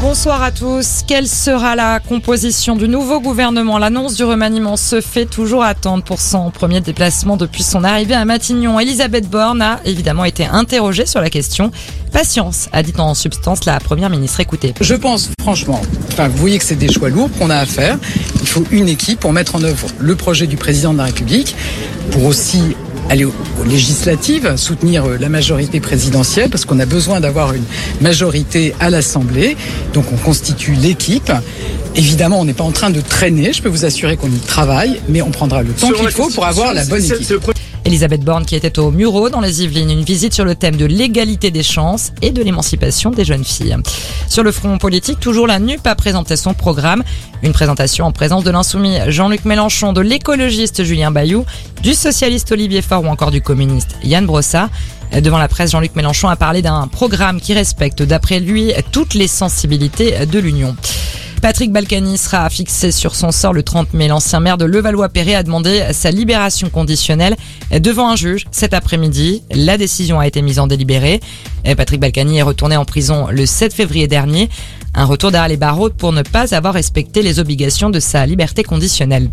Bonsoir à tous. Quelle sera la composition du nouveau gouvernement? L'annonce du remaniement se fait toujours attendre pour son premier déplacement depuis son arrivée à Matignon. Elisabeth Borne a évidemment été interrogée sur la question. Patience, a dit en substance la première ministre. Écoutez. Je pense franchement, vous voyez que c'est des choix lourds qu'on a à faire. Il faut une équipe pour mettre en œuvre le projet du président de la République, pour aussi aller aux législatives, soutenir la majorité présidentielle, parce qu'on a besoin d'avoir une majorité à l'Assemblée. Donc on constitue l'équipe. Évidemment, on n'est pas en train de traîner, je peux vous assurer qu'on y travaille, mais on prendra le temps qu'il faut pour avoir la bonne équipe. Elisabeth Borne qui était au Muro dans les Yvelines, une visite sur le thème de l'égalité des chances et de l'émancipation des jeunes filles. Sur le front politique, toujours la NUP a présenté son programme. Une présentation en présence de l'insoumis Jean-Luc Mélenchon, de l'écologiste Julien Bayou, du socialiste Olivier Faure ou encore du communiste Yann Brossard. Devant la presse, Jean-Luc Mélenchon a parlé d'un programme qui respecte, d'après lui, toutes les sensibilités de l'Union. Patrick Balkany sera fixé sur son sort le 30 mai. L'ancien maire de Levallois-Perret a demandé sa libération conditionnelle devant un juge cet après-midi. La décision a été mise en délibéré. Patrick Balkany est retourné en prison le 7 février dernier. Un retour derrière les barreaux pour ne pas avoir respecté les obligations de sa liberté conditionnelle.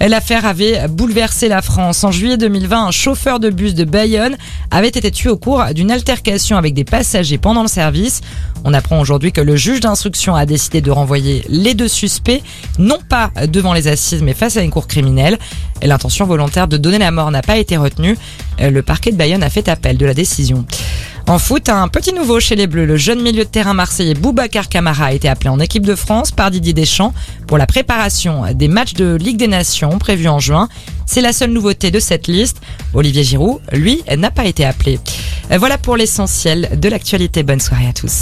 L'affaire avait bouleversé la France. En juillet 2020, un chauffeur de bus de Bayonne avait été tué au cours d'une altercation avec des passagers pendant le service. On apprend aujourd'hui que le juge d'instruction a décidé de renvoyer les deux suspects, non pas devant les assises, mais face à une cour criminelle. L'intention volontaire de donner la mort n'a pas été retenue. Le parquet de Bayonne a fait appel de la décision. En foot, un petit nouveau chez les Bleus. Le jeune milieu de terrain marseillais Boubacar Camara a été appelé en équipe de France par Didier Deschamps pour la préparation des matchs de Ligue des Nations prévus en juin. C'est la seule nouveauté de cette liste. Olivier Giroud, lui, n'a pas été appelé. Voilà pour l'essentiel de l'actualité. Bonne soirée à tous.